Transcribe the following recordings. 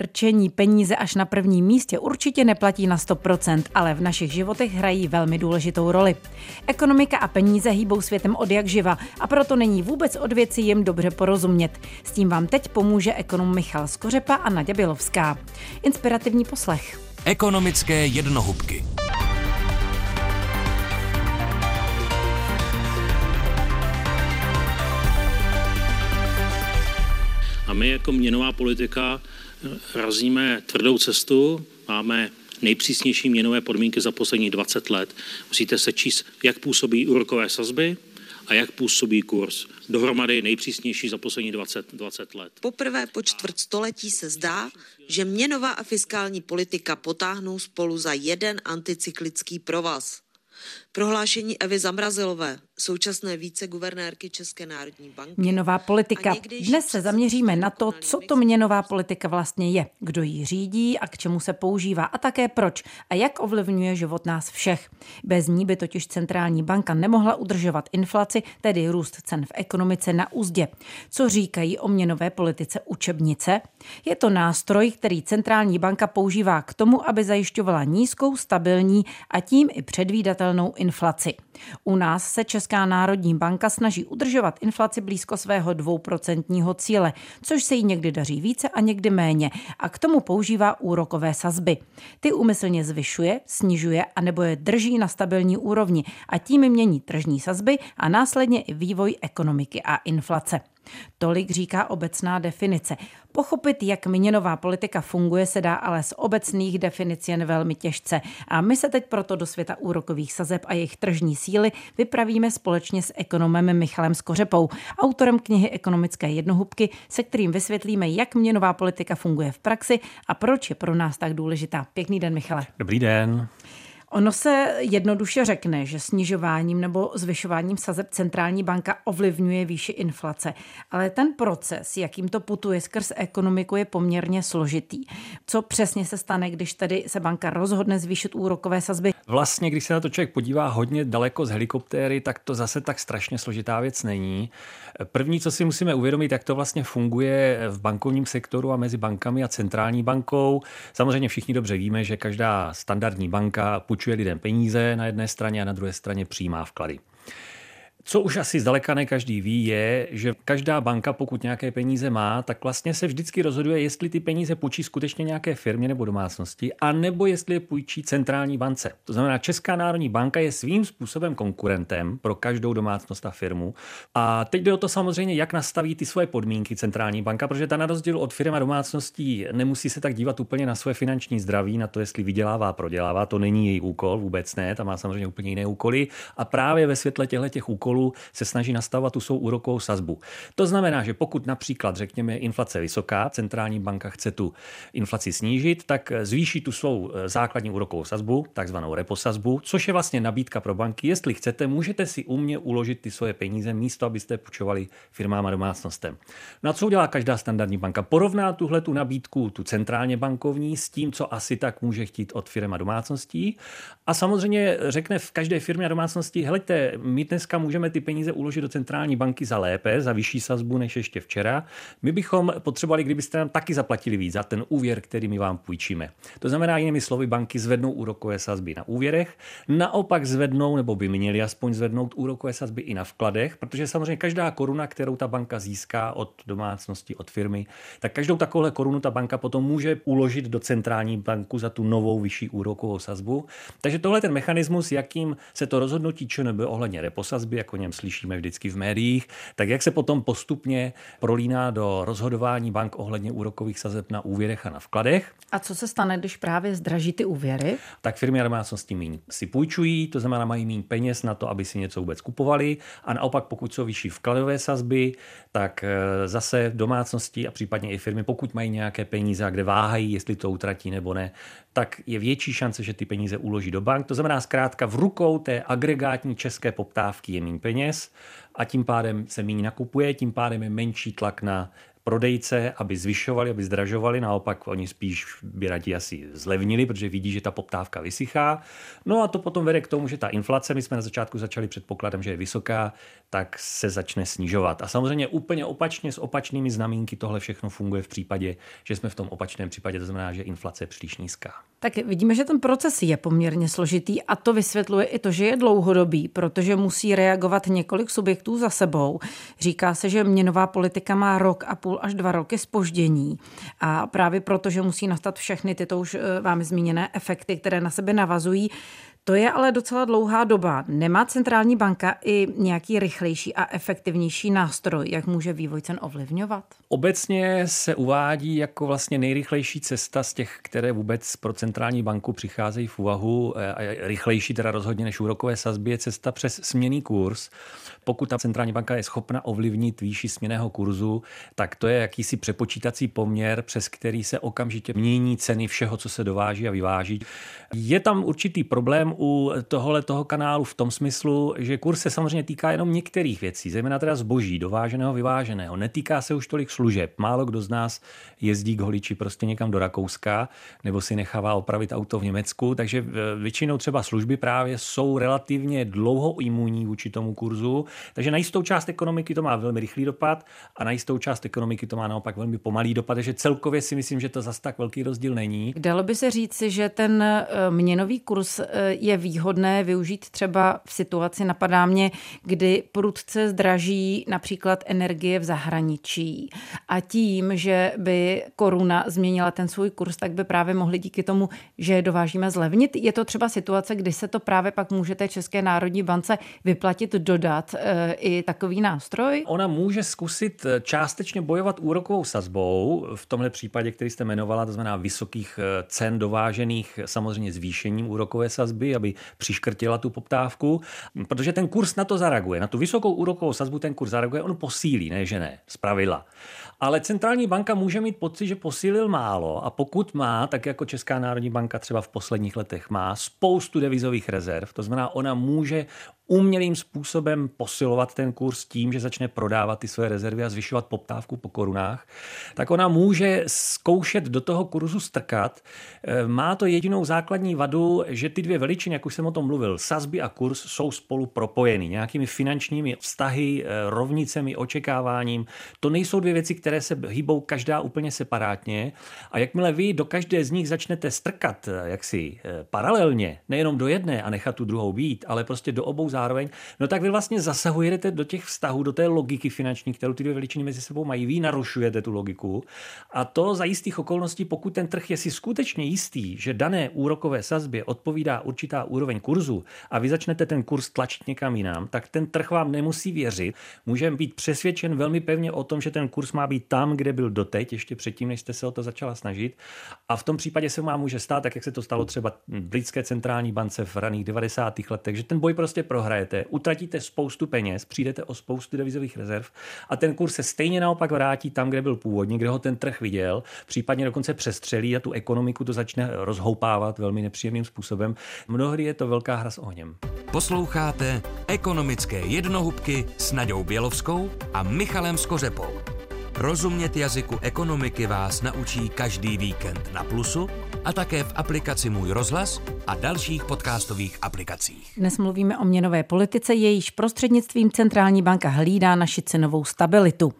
Rčení peníze až na prvním místě určitě neplatí na 100%, ale v našich životech hrají velmi důležitou roli. Ekonomika a peníze hýbou světem od jak živa a proto není vůbec od věci jim dobře porozumět. S tím vám teď pomůže ekonom Michal Skořepa a Naděja Bělovská. Inspirativní poslech. Ekonomické jednohubky. A my jako měnová politika razíme tvrdou cestu, máme nejpřísnější měnové podmínky za posledních 20 let. Musíte se číst, jak působí úrokové sazby a jak působí kurz. Dohromady nejpřísnější za poslední 20, 20 let. Poprvé po čtvrt století se zdá, že měnová a fiskální politika potáhnou spolu za jeden anticyklický provaz. Prohlášení Evy Zamrazilové, současné viceguvernérky České národní banky. Měnová politika. Dnes se zaměříme na to, co to měnová politika vlastně je, kdo ji řídí a k čemu se používá a také proč a jak ovlivňuje život nás všech. Bez ní by totiž centrální banka nemohla udržovat inflaci, tedy růst cen v ekonomice na úzdě. Co říkají o měnové politice učebnice? Je to nástroj, který centrální banka používá k tomu, aby zajišťovala nízkou, stabilní a tím i předvídatelnou inflaci. U nás se Česká národní banka snaží udržovat inflaci blízko svého dvouprocentního cíle, což se jí někdy daří více a někdy méně a k tomu používá úrokové sazby. Ty umyslně zvyšuje, snižuje a nebo je drží na stabilní úrovni a tím mění tržní sazby a následně i vývoj ekonomiky a inflace. Tolik říká obecná definice. Pochopit, jak měnová politika funguje, se dá ale z obecných definic jen velmi těžce. A my se teď proto do světa úrokových sazeb a jejich tržní síly vypravíme společně s ekonomem Michalem Skořepou, autorem knihy Ekonomické jednohubky, se kterým vysvětlíme, jak měnová politika funguje v praxi a proč je pro nás tak důležitá. Pěkný den, Michale. Dobrý den. Ono se jednoduše řekne, že snižováním nebo zvyšováním sazeb centrální banka ovlivňuje výši inflace, ale ten proces, jakým to putuje skrz ekonomiku, je poměrně složitý. Co přesně se stane, když tedy se banka rozhodne zvýšit úrokové sazby? Vlastně, když se na to člověk podívá hodně daleko z helikoptéry, tak to zase tak strašně složitá věc není. První, co si musíme uvědomit, jak to vlastně funguje v bankovním sektoru a mezi bankami a centrální bankou. Samozřejmě všichni dobře víme, že každá standardní banka půjčuje lidem peníze na jedné straně a na druhé straně přijímá vklady. Co už asi zdaleka ne každý ví, je, že každá banka, pokud nějaké peníze má, tak vlastně se vždycky rozhoduje, jestli ty peníze půjčí skutečně nějaké firmě nebo domácnosti, a nebo jestli je půjčí centrální bance. To znamená, Česká národní banka je svým způsobem konkurentem pro každou domácnost a firmu. A teď jde o to samozřejmě, jak nastaví ty svoje podmínky centrální banka, protože ta na rozdíl od firm a domácností nemusí se tak dívat úplně na své finanční zdraví, na to, jestli vydělává, prodělává. To není její úkol, vůbec ne, ta má samozřejmě úplně jiné úkoly. A právě ve světle těchto těch úkolů úkolů se snaží nastavovat tu svou úrokovou sazbu. To znamená, že pokud například, řekněme, inflace je vysoká, centrální banka chce tu inflaci snížit, tak zvýší tu svou eh, základní úrokovou sazbu, takzvanou reposazbu, což je vlastně nabídka pro banky. Jestli chcete, můžete si u mě uložit ty svoje peníze místo, abyste půjčovali firmám a domácnostem. No co udělá každá standardní banka? Porovná tuhle tu nabídku, tu centrálně bankovní, s tím, co asi tak může chtít od firm a domácností. A samozřejmě řekne v každé firmě a domácnosti, helejte, my dneska můžeme ty peníze uložit do centrální banky za lépe, za vyšší sazbu než ještě včera. My bychom potřebovali, kdybyste nám taky zaplatili víc za ten úvěr, který my vám půjčíme. To znamená, jinými slovy, banky zvednou úrokové sazby na úvěrech, naopak zvednou, nebo by měly aspoň zvednout úrokové sazby i na vkladech, protože samozřejmě každá koruna, kterou ta banka získá od domácnosti, od firmy, tak každou takovou korunu ta banka potom může uložit do centrální banku za tu novou vyšší úrokovou sazbu. Takže tohle je ten mechanismus, jakým se to rozhodnutí ČNB ohledně reposazby, jako něm slyšíme vždycky v médiích, tak jak se potom postupně prolíná do rozhodování bank ohledně úrokových sazeb na úvěrech a na vkladech. A co se stane, když právě zdraží ty úvěry? Tak firmy a domácnosti míň si půjčují, to znamená mají méně peněz na to, aby si něco vůbec kupovali a naopak pokud jsou vyšší vkladové sazby, tak eh, zase domácnosti a případně i firmy, pokud mají nějaké peníze a kde váhají, jestli to utratí nebo ne, tak je větší šance, že ty peníze uloží do bank. To znamená zkrátka v rukou té agregátní české poptávky je méně peněz a tím pádem se méně nakupuje, tím pádem je menší tlak na prodejce, aby zvyšovali, aby zdražovali, naopak oni spíš by rádi asi zlevnili, protože vidí, že ta poptávka vysychá. No a to potom vede k tomu, že ta inflace, my jsme na začátku začali předpokladem, že je vysoká, tak se začne snižovat. A samozřejmě úplně opačně s opačnými znamínky tohle všechno funguje v případě, že jsme v tom opačném případě, to znamená, že inflace je příliš nízká. Tak vidíme, že ten proces je poměrně složitý a to vysvětluje i to, že je dlouhodobý, protože musí reagovat několik subjektů za sebou. Říká se, že měnová politika má rok a půl až dva roky spoždění. A právě proto, že musí nastat všechny tyto už eh, vámi zmíněné efekty, které na sebe navazují, to je ale docela dlouhá doba. Nemá centrální banka i nějaký rychlejší a efektivnější nástroj, jak může vývoj cen ovlivňovat? Obecně se uvádí jako vlastně nejrychlejší cesta z těch, které vůbec pro centrální banku přicházejí v úvahu, eh, rychlejší teda rozhodně než úrokové sazby, je cesta přes směný kurz. Pokud ta centrální banka je schopna ovlivnit výši směného kurzu, tak to je jakýsi přepočítací poměr, přes který se okamžitě mění ceny všeho, co se dováží a vyváží. Je tam určitý problém u tohohle toho kanálu v tom smyslu, že kurz se samozřejmě týká jenom některých věcí, zejména teda zboží, dováženého, vyváženého. Netýká se už tolik služeb. Málo kdo z nás jezdí k holiči prostě někam do Rakouska nebo si nechává opravit auto v Německu, takže většinou třeba služby právě jsou relativně dlouho imunní vůči tomu kurzu, takže na jistou část ekonomiky to má velmi rychlý dopad a na jistou část ekonomiky to má naopak velmi pomalý dopad, takže celkově si myslím, že to zas tak velký rozdíl není. Dalo by se říci, že ten eh, měnový kurz eh, je výhodné využít třeba v situaci, napadá mě, kdy prudce zdraží například energie v zahraničí a tím, že by koruna změnila ten svůj kurz, tak by právě mohli díky tomu, že dovážíme zlevnit. Je to třeba situace, kdy se to právě pak může té České národní bance vyplatit dodat eh, i takový nástroj? Ona může zkusit částečně bojovat úrokovou sazbou, v tomhle případě, který jste jmenovala, to znamená vysokých cen dovážených samozřejmě zvýšením úrokové sazby, aby přiškrtila tu poptávku, protože ten kurz na to zareaguje. Na tu vysokou úrokovou sazbu ten kurz zareaguje, on posílí, ne že ne, z pravidla. Ale centrální banka může mít pocit, že posílil málo a pokud má, tak jako Česká národní banka třeba v posledních letech má spoustu devizových rezerv, to znamená, ona může umělým způsobem posilovat ten kurz tím, že začne prodávat ty své rezervy a zvyšovat poptávku po korunách, tak ona může zkoušet do toho kurzu strkat. Eh, má to jedinou základní vadu, že ty dvě veličiny, jak už jsem o tom mluvil, sazby a kurz jsou spolu propojeny nějakými finančními vztahy, eh, rovnicemi, očekáváním. To nejsou dvě věci, které se hýbou každá úplně separátně. A jakmile vy do každé z nich začnete strkat eh, jaksi paralelně, nejenom do jedné a nechat tu druhou být, ale prostě do obou zároveň, no tak vy vlastně zasahujete do těch vztahů, do té logiky finanční, kterou ty dvě veličiny mezi sebou mají. Vy narušujete tu logiku. A to za jistých okolností, pokud ten trh je si skutečně jistý, že dané úrokové sazbě odpovídá určitá úroveň kurzu a vy začnete ten kurz tlačit někam jinam, tak ten trh vám nemusí věřit. Můžeme být přesvědčen velmi pevně o tom, že ten kurz má být tam, kde byl doteď, ještě předtím, než jste se o to začala snažit. A v tom případě se vám může stát, tak jak se to stalo třeba v britské centrální bance v raných 90. letech, že ten boj prostě prohrajete, utratíte spoustu peněz, přijdete o spoustu devizových rezerv a ten kurz se stejně naopak vrátí tam, kde byl původně, kde ho ten trh viděl, případně dokonce přestřelí a tu ekonomiku to začne rozhoupávat velmi nepříjemným způsobem. Mnohdy je to velká hra s ohněm. Posloucháte ekonomické jednohubky s Naďou Bělovskou a Michalem Skořepou. Rozumět jazyku ekonomiky vás naučí každý víkend na Plusu a také v aplikaci Můj rozhlas a dalších podcastových aplikacích. Dnes mluvíme o měnové politice, jejíž prostřednictvím centrální banka hlídá naši cenovou stabilitu.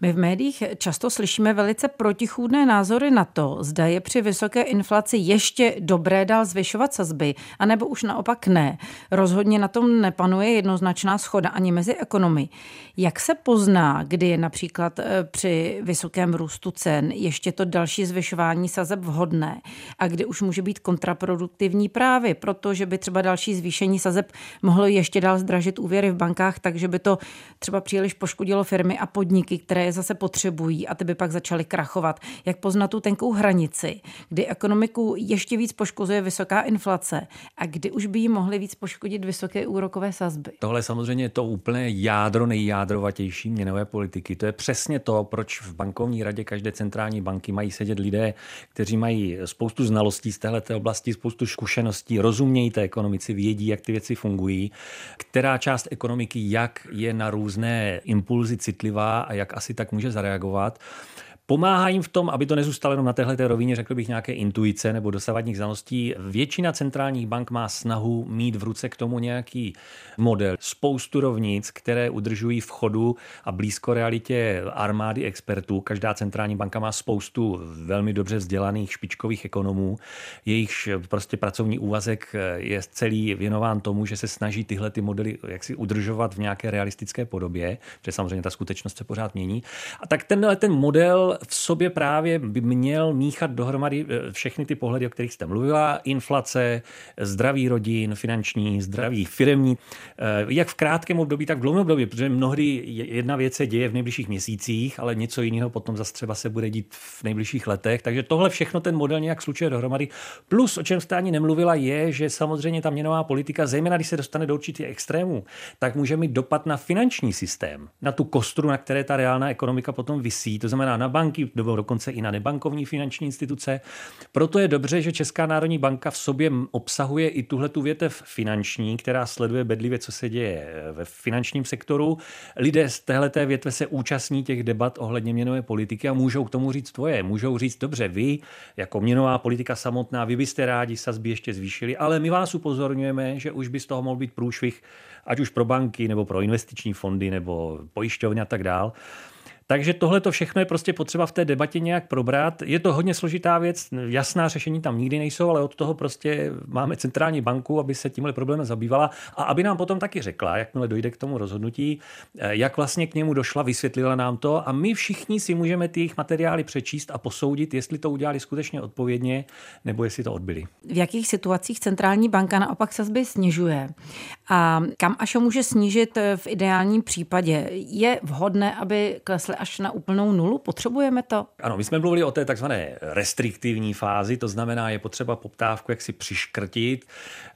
My v médiích často slyšíme velice protichůdné názory na to, zda je při vysoké inflaci ještě dobré dál zvyšovat sazby, anebo už naopak ne. Rozhodně na tom nepanuje jednoznačná schoda ani mezi ekonomy. Jak se pozná, kdy je například eh, při vysokém růstu cen ještě to další zvyšování sazeb vhodné a kdy už může být kontraproduktivní právě, protože by třeba další zvýšení sazeb mohlo ještě dál zdražit úvěry v bankách, takže by to třeba příliš poškodilo firmy a podniky, které je zase potřebují a ty by pak začaly krachovat. Jak poznat tu tenkou hranici, kdy ekonomiku ještě víc poškozuje vysoká inflace a kdy už by jí mohly víc poškodit vysoké úrokové sazby? Tohle samozřejmě je to úplně jádro, nejjádrovatější měnové politiky. To je přesně to, proč v bankovní radě každé centrální banky mají sedět lidé, kteří mají spoustu znalostí z této oblasti, spoustu zkušeností, rozumějí té ekonomici, vědí, jak ty věci fungují, která část ekonomiky, jak je na různé impulzy citlivá a jak asi tak může zareagovat. Pomáhá jim v tom, aby to nezůstalo jenom na téhle rovině, řekl bych, nějaké intuice nebo dosavadních znalostí. Většina centrálních bank má snahu mít v ruce k tomu nějaký model. Spoustu rovnic, které udržují v chodu a blízko realitě armády expertů. Každá centrální banka má spoustu velmi dobře vzdělaných špičkových ekonomů. Jejichž prostě pracovní úvazek je celý věnován tomu, že se snaží tyhle ty modely jaksi udržovat v nějaké realistické podobě, že samozřejmě ta skutečnost se pořád mění. A tak tenhle ten model v sobě právě by měl míchat dohromady eh, všechny ty pohledy, o kterých jste mluvila. Inflace, zdraví rodin, finanční, zdraví firmní, eh, jak v krátkém období, tak v dlouhém období, protože mnohdy jedna věc se děje v nejbližších měsících, ale něco jiného potom zase třeba se bude dít v nejbližších letech. Takže tohle všechno ten model nějak slučuje dohromady. Plus, o čem jste ani nemluvila, je, že samozřejmě ta měnová politika, zejména když se dostane do určitých extrémů, tak může mít dopad na finanční systém, na tu kostru, na které ta reálná ekonomika potom visí, to znamená na bank banky, nebo dokonce i na nebankovní finanční instituce. Proto je dobře, že Česká národní banka v sobě obsahuje i tuhle tu větev finanční, která sleduje bedlivě, co se děje ve finančním sektoru. Lidé z téhleté větve se účastní těch debat ohledně měnové politiky a můžou k tomu říct tvoje. Můžou říct, dobře, vy jako měnová politika samotná, vy byste rádi sazby ještě zvýšili, ale my vás upozorňujeme, že už by z toho mohl být průšvih, ať už pro banky, nebo pro investiční fondy, nebo pojišťovny a tak dál. Takže tohle to všechno je prostě potřeba v té debatě nějak probrat. Je to hodně složitá věc, jasná řešení tam nikdy nejsou, ale od toho prostě máme centrální banku, aby se tímhle problémem zabývala a aby nám potom taky řekla, jakmile dojde k tomu rozhodnutí, eh, jak vlastně k němu došla, vysvětlila nám to a my všichni si můžeme ty jejich materiály přečíst a posoudit, jestli to udělali skutečně odpovědně nebo jestli to odbyli. V jakých situacích centrální banka naopak sazby snižuje a kam až ho může snížit v ideálním případě? Je vhodné, aby klesly až na úplnou nulu? Potřebujeme to? Ano, my jsme mluvili o té takzvané restriktivní fázi, to znamená, je potřeba poptávku jaksi přiškrtit.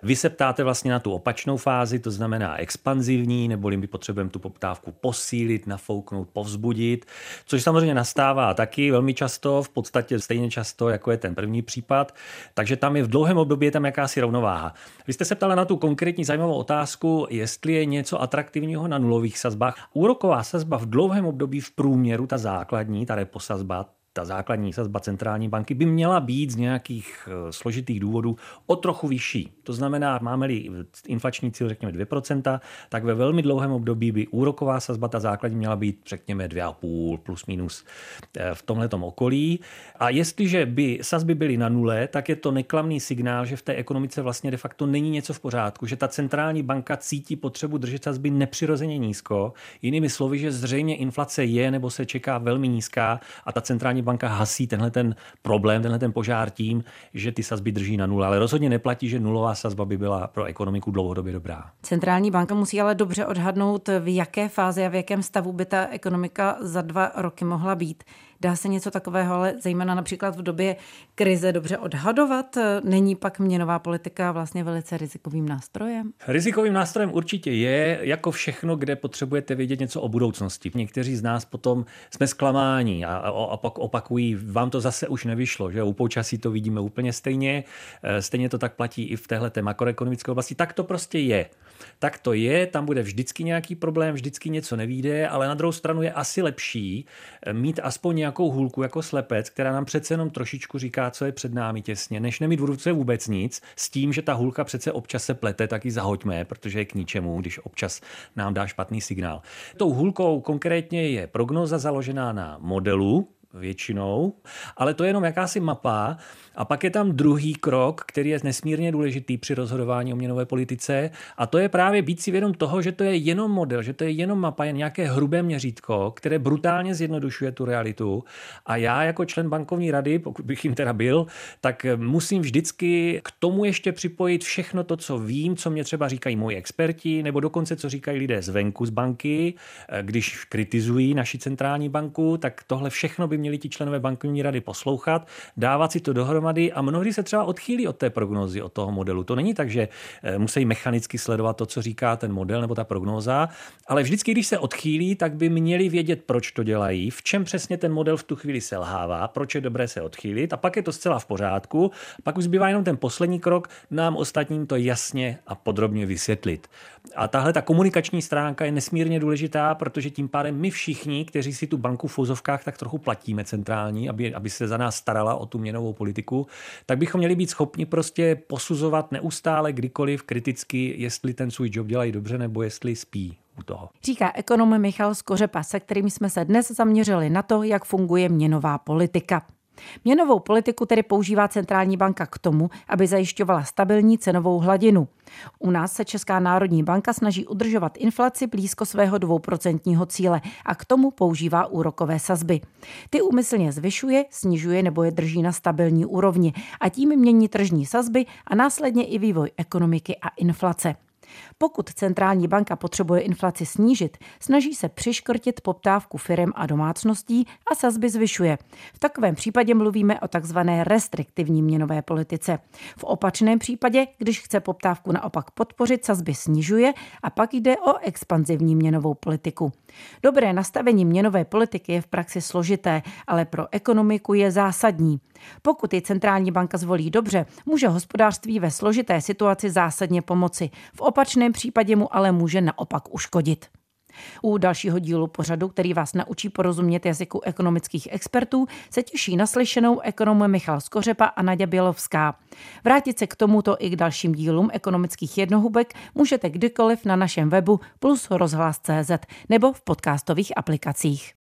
Vy se ptáte vlastně na tu opačnou fázi, to znamená expanzivní, neboli my potřebujeme tu poptávku posílit, nafouknout, povzbudit, což samozřejmě nastává taky velmi často, v podstatě stejně často, jako je ten první případ. Takže tam je v dlouhém období je tam jakási rovnováha. Vy jste se ptala na tu konkrétní zajímavou otázku, jestli je něco atraktivního na nulových sazbách. Úroková sazba v dlouhém období v průměru průměru ta základní, ta reposazba, ta základní sazba centrální banky by měla být z nějakých eh, složitých důvodů o trochu vyšší. To znamená, máme-li inflační cíl, řekněme 2%, tak ve velmi dlouhém období by úroková sazba, ta základní měla být, řekněme, 2,5 plus minus eh, v tomhle okolí. A jestliže by sazby byly na nule, tak je to neklamný signál, že v té ekonomice vlastně de facto není něco v pořádku, že ta centrální banka cítí potřebu držet sazby nepřirozeně nízko. Jinými slovy, že zřejmě inflace je nebo se čeká velmi nízká a ta centrální banka hasí tenhle ten problém, tenhle ten požár tím, že ty sazby drží na nule. Ale rozhodně neplatí, že nulová sazba by byla pro ekonomiku dlouhodobě dobrá. Centrální banka musí ale dobře odhadnout, v jaké fázi a v jakém stavu by ta ekonomika za dva roky mohla být. Dá se něco takového, ale zejména například v době krize dobře odhadovat? Není pak měnová politika vlastně velice rizikovým nástrojem? Rizikovým nástrojem určitě je, jako všechno, kde potřebujete vědět něco o budoucnosti. Někteří z nás potom jsme zklamáni a, a, pak opakují, vám to zase už nevyšlo, že u počasí to vidíme úplně stejně, e, stejně to tak platí i v téhle makroekonomické oblasti. Tak to prostě je. Tak to je, tam bude vždycky nějaký problém, vždycky něco nevíde, ale na druhou stranu je asi lepší e, mít aspoň hůlku jako slepec, která nám přece jenom trošičku říká, co je před námi těsně, než nemít v ruce vůbec nic, s tím, že ta hůlka přece občas se plete, tak ji zahoďme, protože je k ničemu, když občas nám dá špatný signál. Tou hůlkou konkrétně je prognoza založená na modelu, většinou, ale to je jenom jakási mapa, a pak je tam druhý krok, který je nesmírně důležitý při rozhodování o měnové politice, a to je právě být si vědom toho, že to je jenom model, že to je jenom mapa, jen nějaké hrubé měřítko, které brutálně zjednodušuje tu realitu. A já jako člen bankovní rady, pokud bych jim teda byl, tak musím vždycky k tomu ještě připojit všechno to, co vím, co mě třeba říkají moji experti, nebo dokonce co říkají lidé zvenku z banky, když kritizují naši centrální banku, tak tohle všechno by měli ti členové bankovní rady poslouchat, dávat si to dohromady a mnohdy se třeba odchýlí od té prognózy, od toho modelu. To není tak, že eh, musí mechanicky sledovat to, co říká ten model nebo ta prognóza, ale vždycky, když se odchýlí, tak by měli vědět, proč to dělají, v čem přesně ten model v tu chvíli selhává, proč je dobré se odchýlit a pak je to zcela v pořádku. Pak už zbývá jenom ten poslední krok, nám ostatním to jasně a podrobně vysvětlit. A tahle ta komunikační stránka je nesmírně důležitá, protože tím pádem my všichni, kteří si tu banku v fuzovkách tak trochu platíme centrální, aby, aby se za nás starala o tu měnovou politiku, tak bychom měli být schopni prostě posuzovat neustále, kdykoliv kriticky, jestli ten svůj job dělají dobře nebo jestli spí u toho. Říká ekonom Michal Skořepa, se kterým jsme se dnes zaměřili na to, jak funguje měnová politika. Měnovou politiku tedy používá centrální banka k tomu, aby zajišťovala stabilní cenovou hladinu. U nás se Česká národní banka snaží udržovat inflaci blízko svého dvouprocentního cíle a k tomu používá úrokové sazby. Ty úmyslně zvyšuje, snižuje nebo je drží na stabilní úrovni a tím mění tržní sazby a následně i vývoj ekonomiky a inflace. Pokud centrální banka potřebuje inflaci snížit, snaží se přiškrtit poptávku firm a domácností a sazby zvyšuje. V takovém případě mluvíme o takzvané restriktivní měnové politice. V opačném případě, když chce poptávku naopak podpořit, sazby snižuje a pak jde o expanzivní měnovou politiku. Dobré nastavení měnové politiky je v praxi složité, ale pro ekonomiku je zásadní. Pokud ji centrální banka zvolí dobře, může hospodářství ve složité situaci zásadně pomoci. V opačném případě mu ale může naopak uškodit. U dalšího dílu pořadu, který vás naučí porozumět jazyku ekonomických expertů, se těší naslyšenou ekonom Michal Skořepa a Nadia Bělovská. Vrátit se k tomuto i k dalším dílům ekonomických jednohubek můžete kdykoliv na našem webu plus rozhlas.cz nebo v podcastových aplikacích.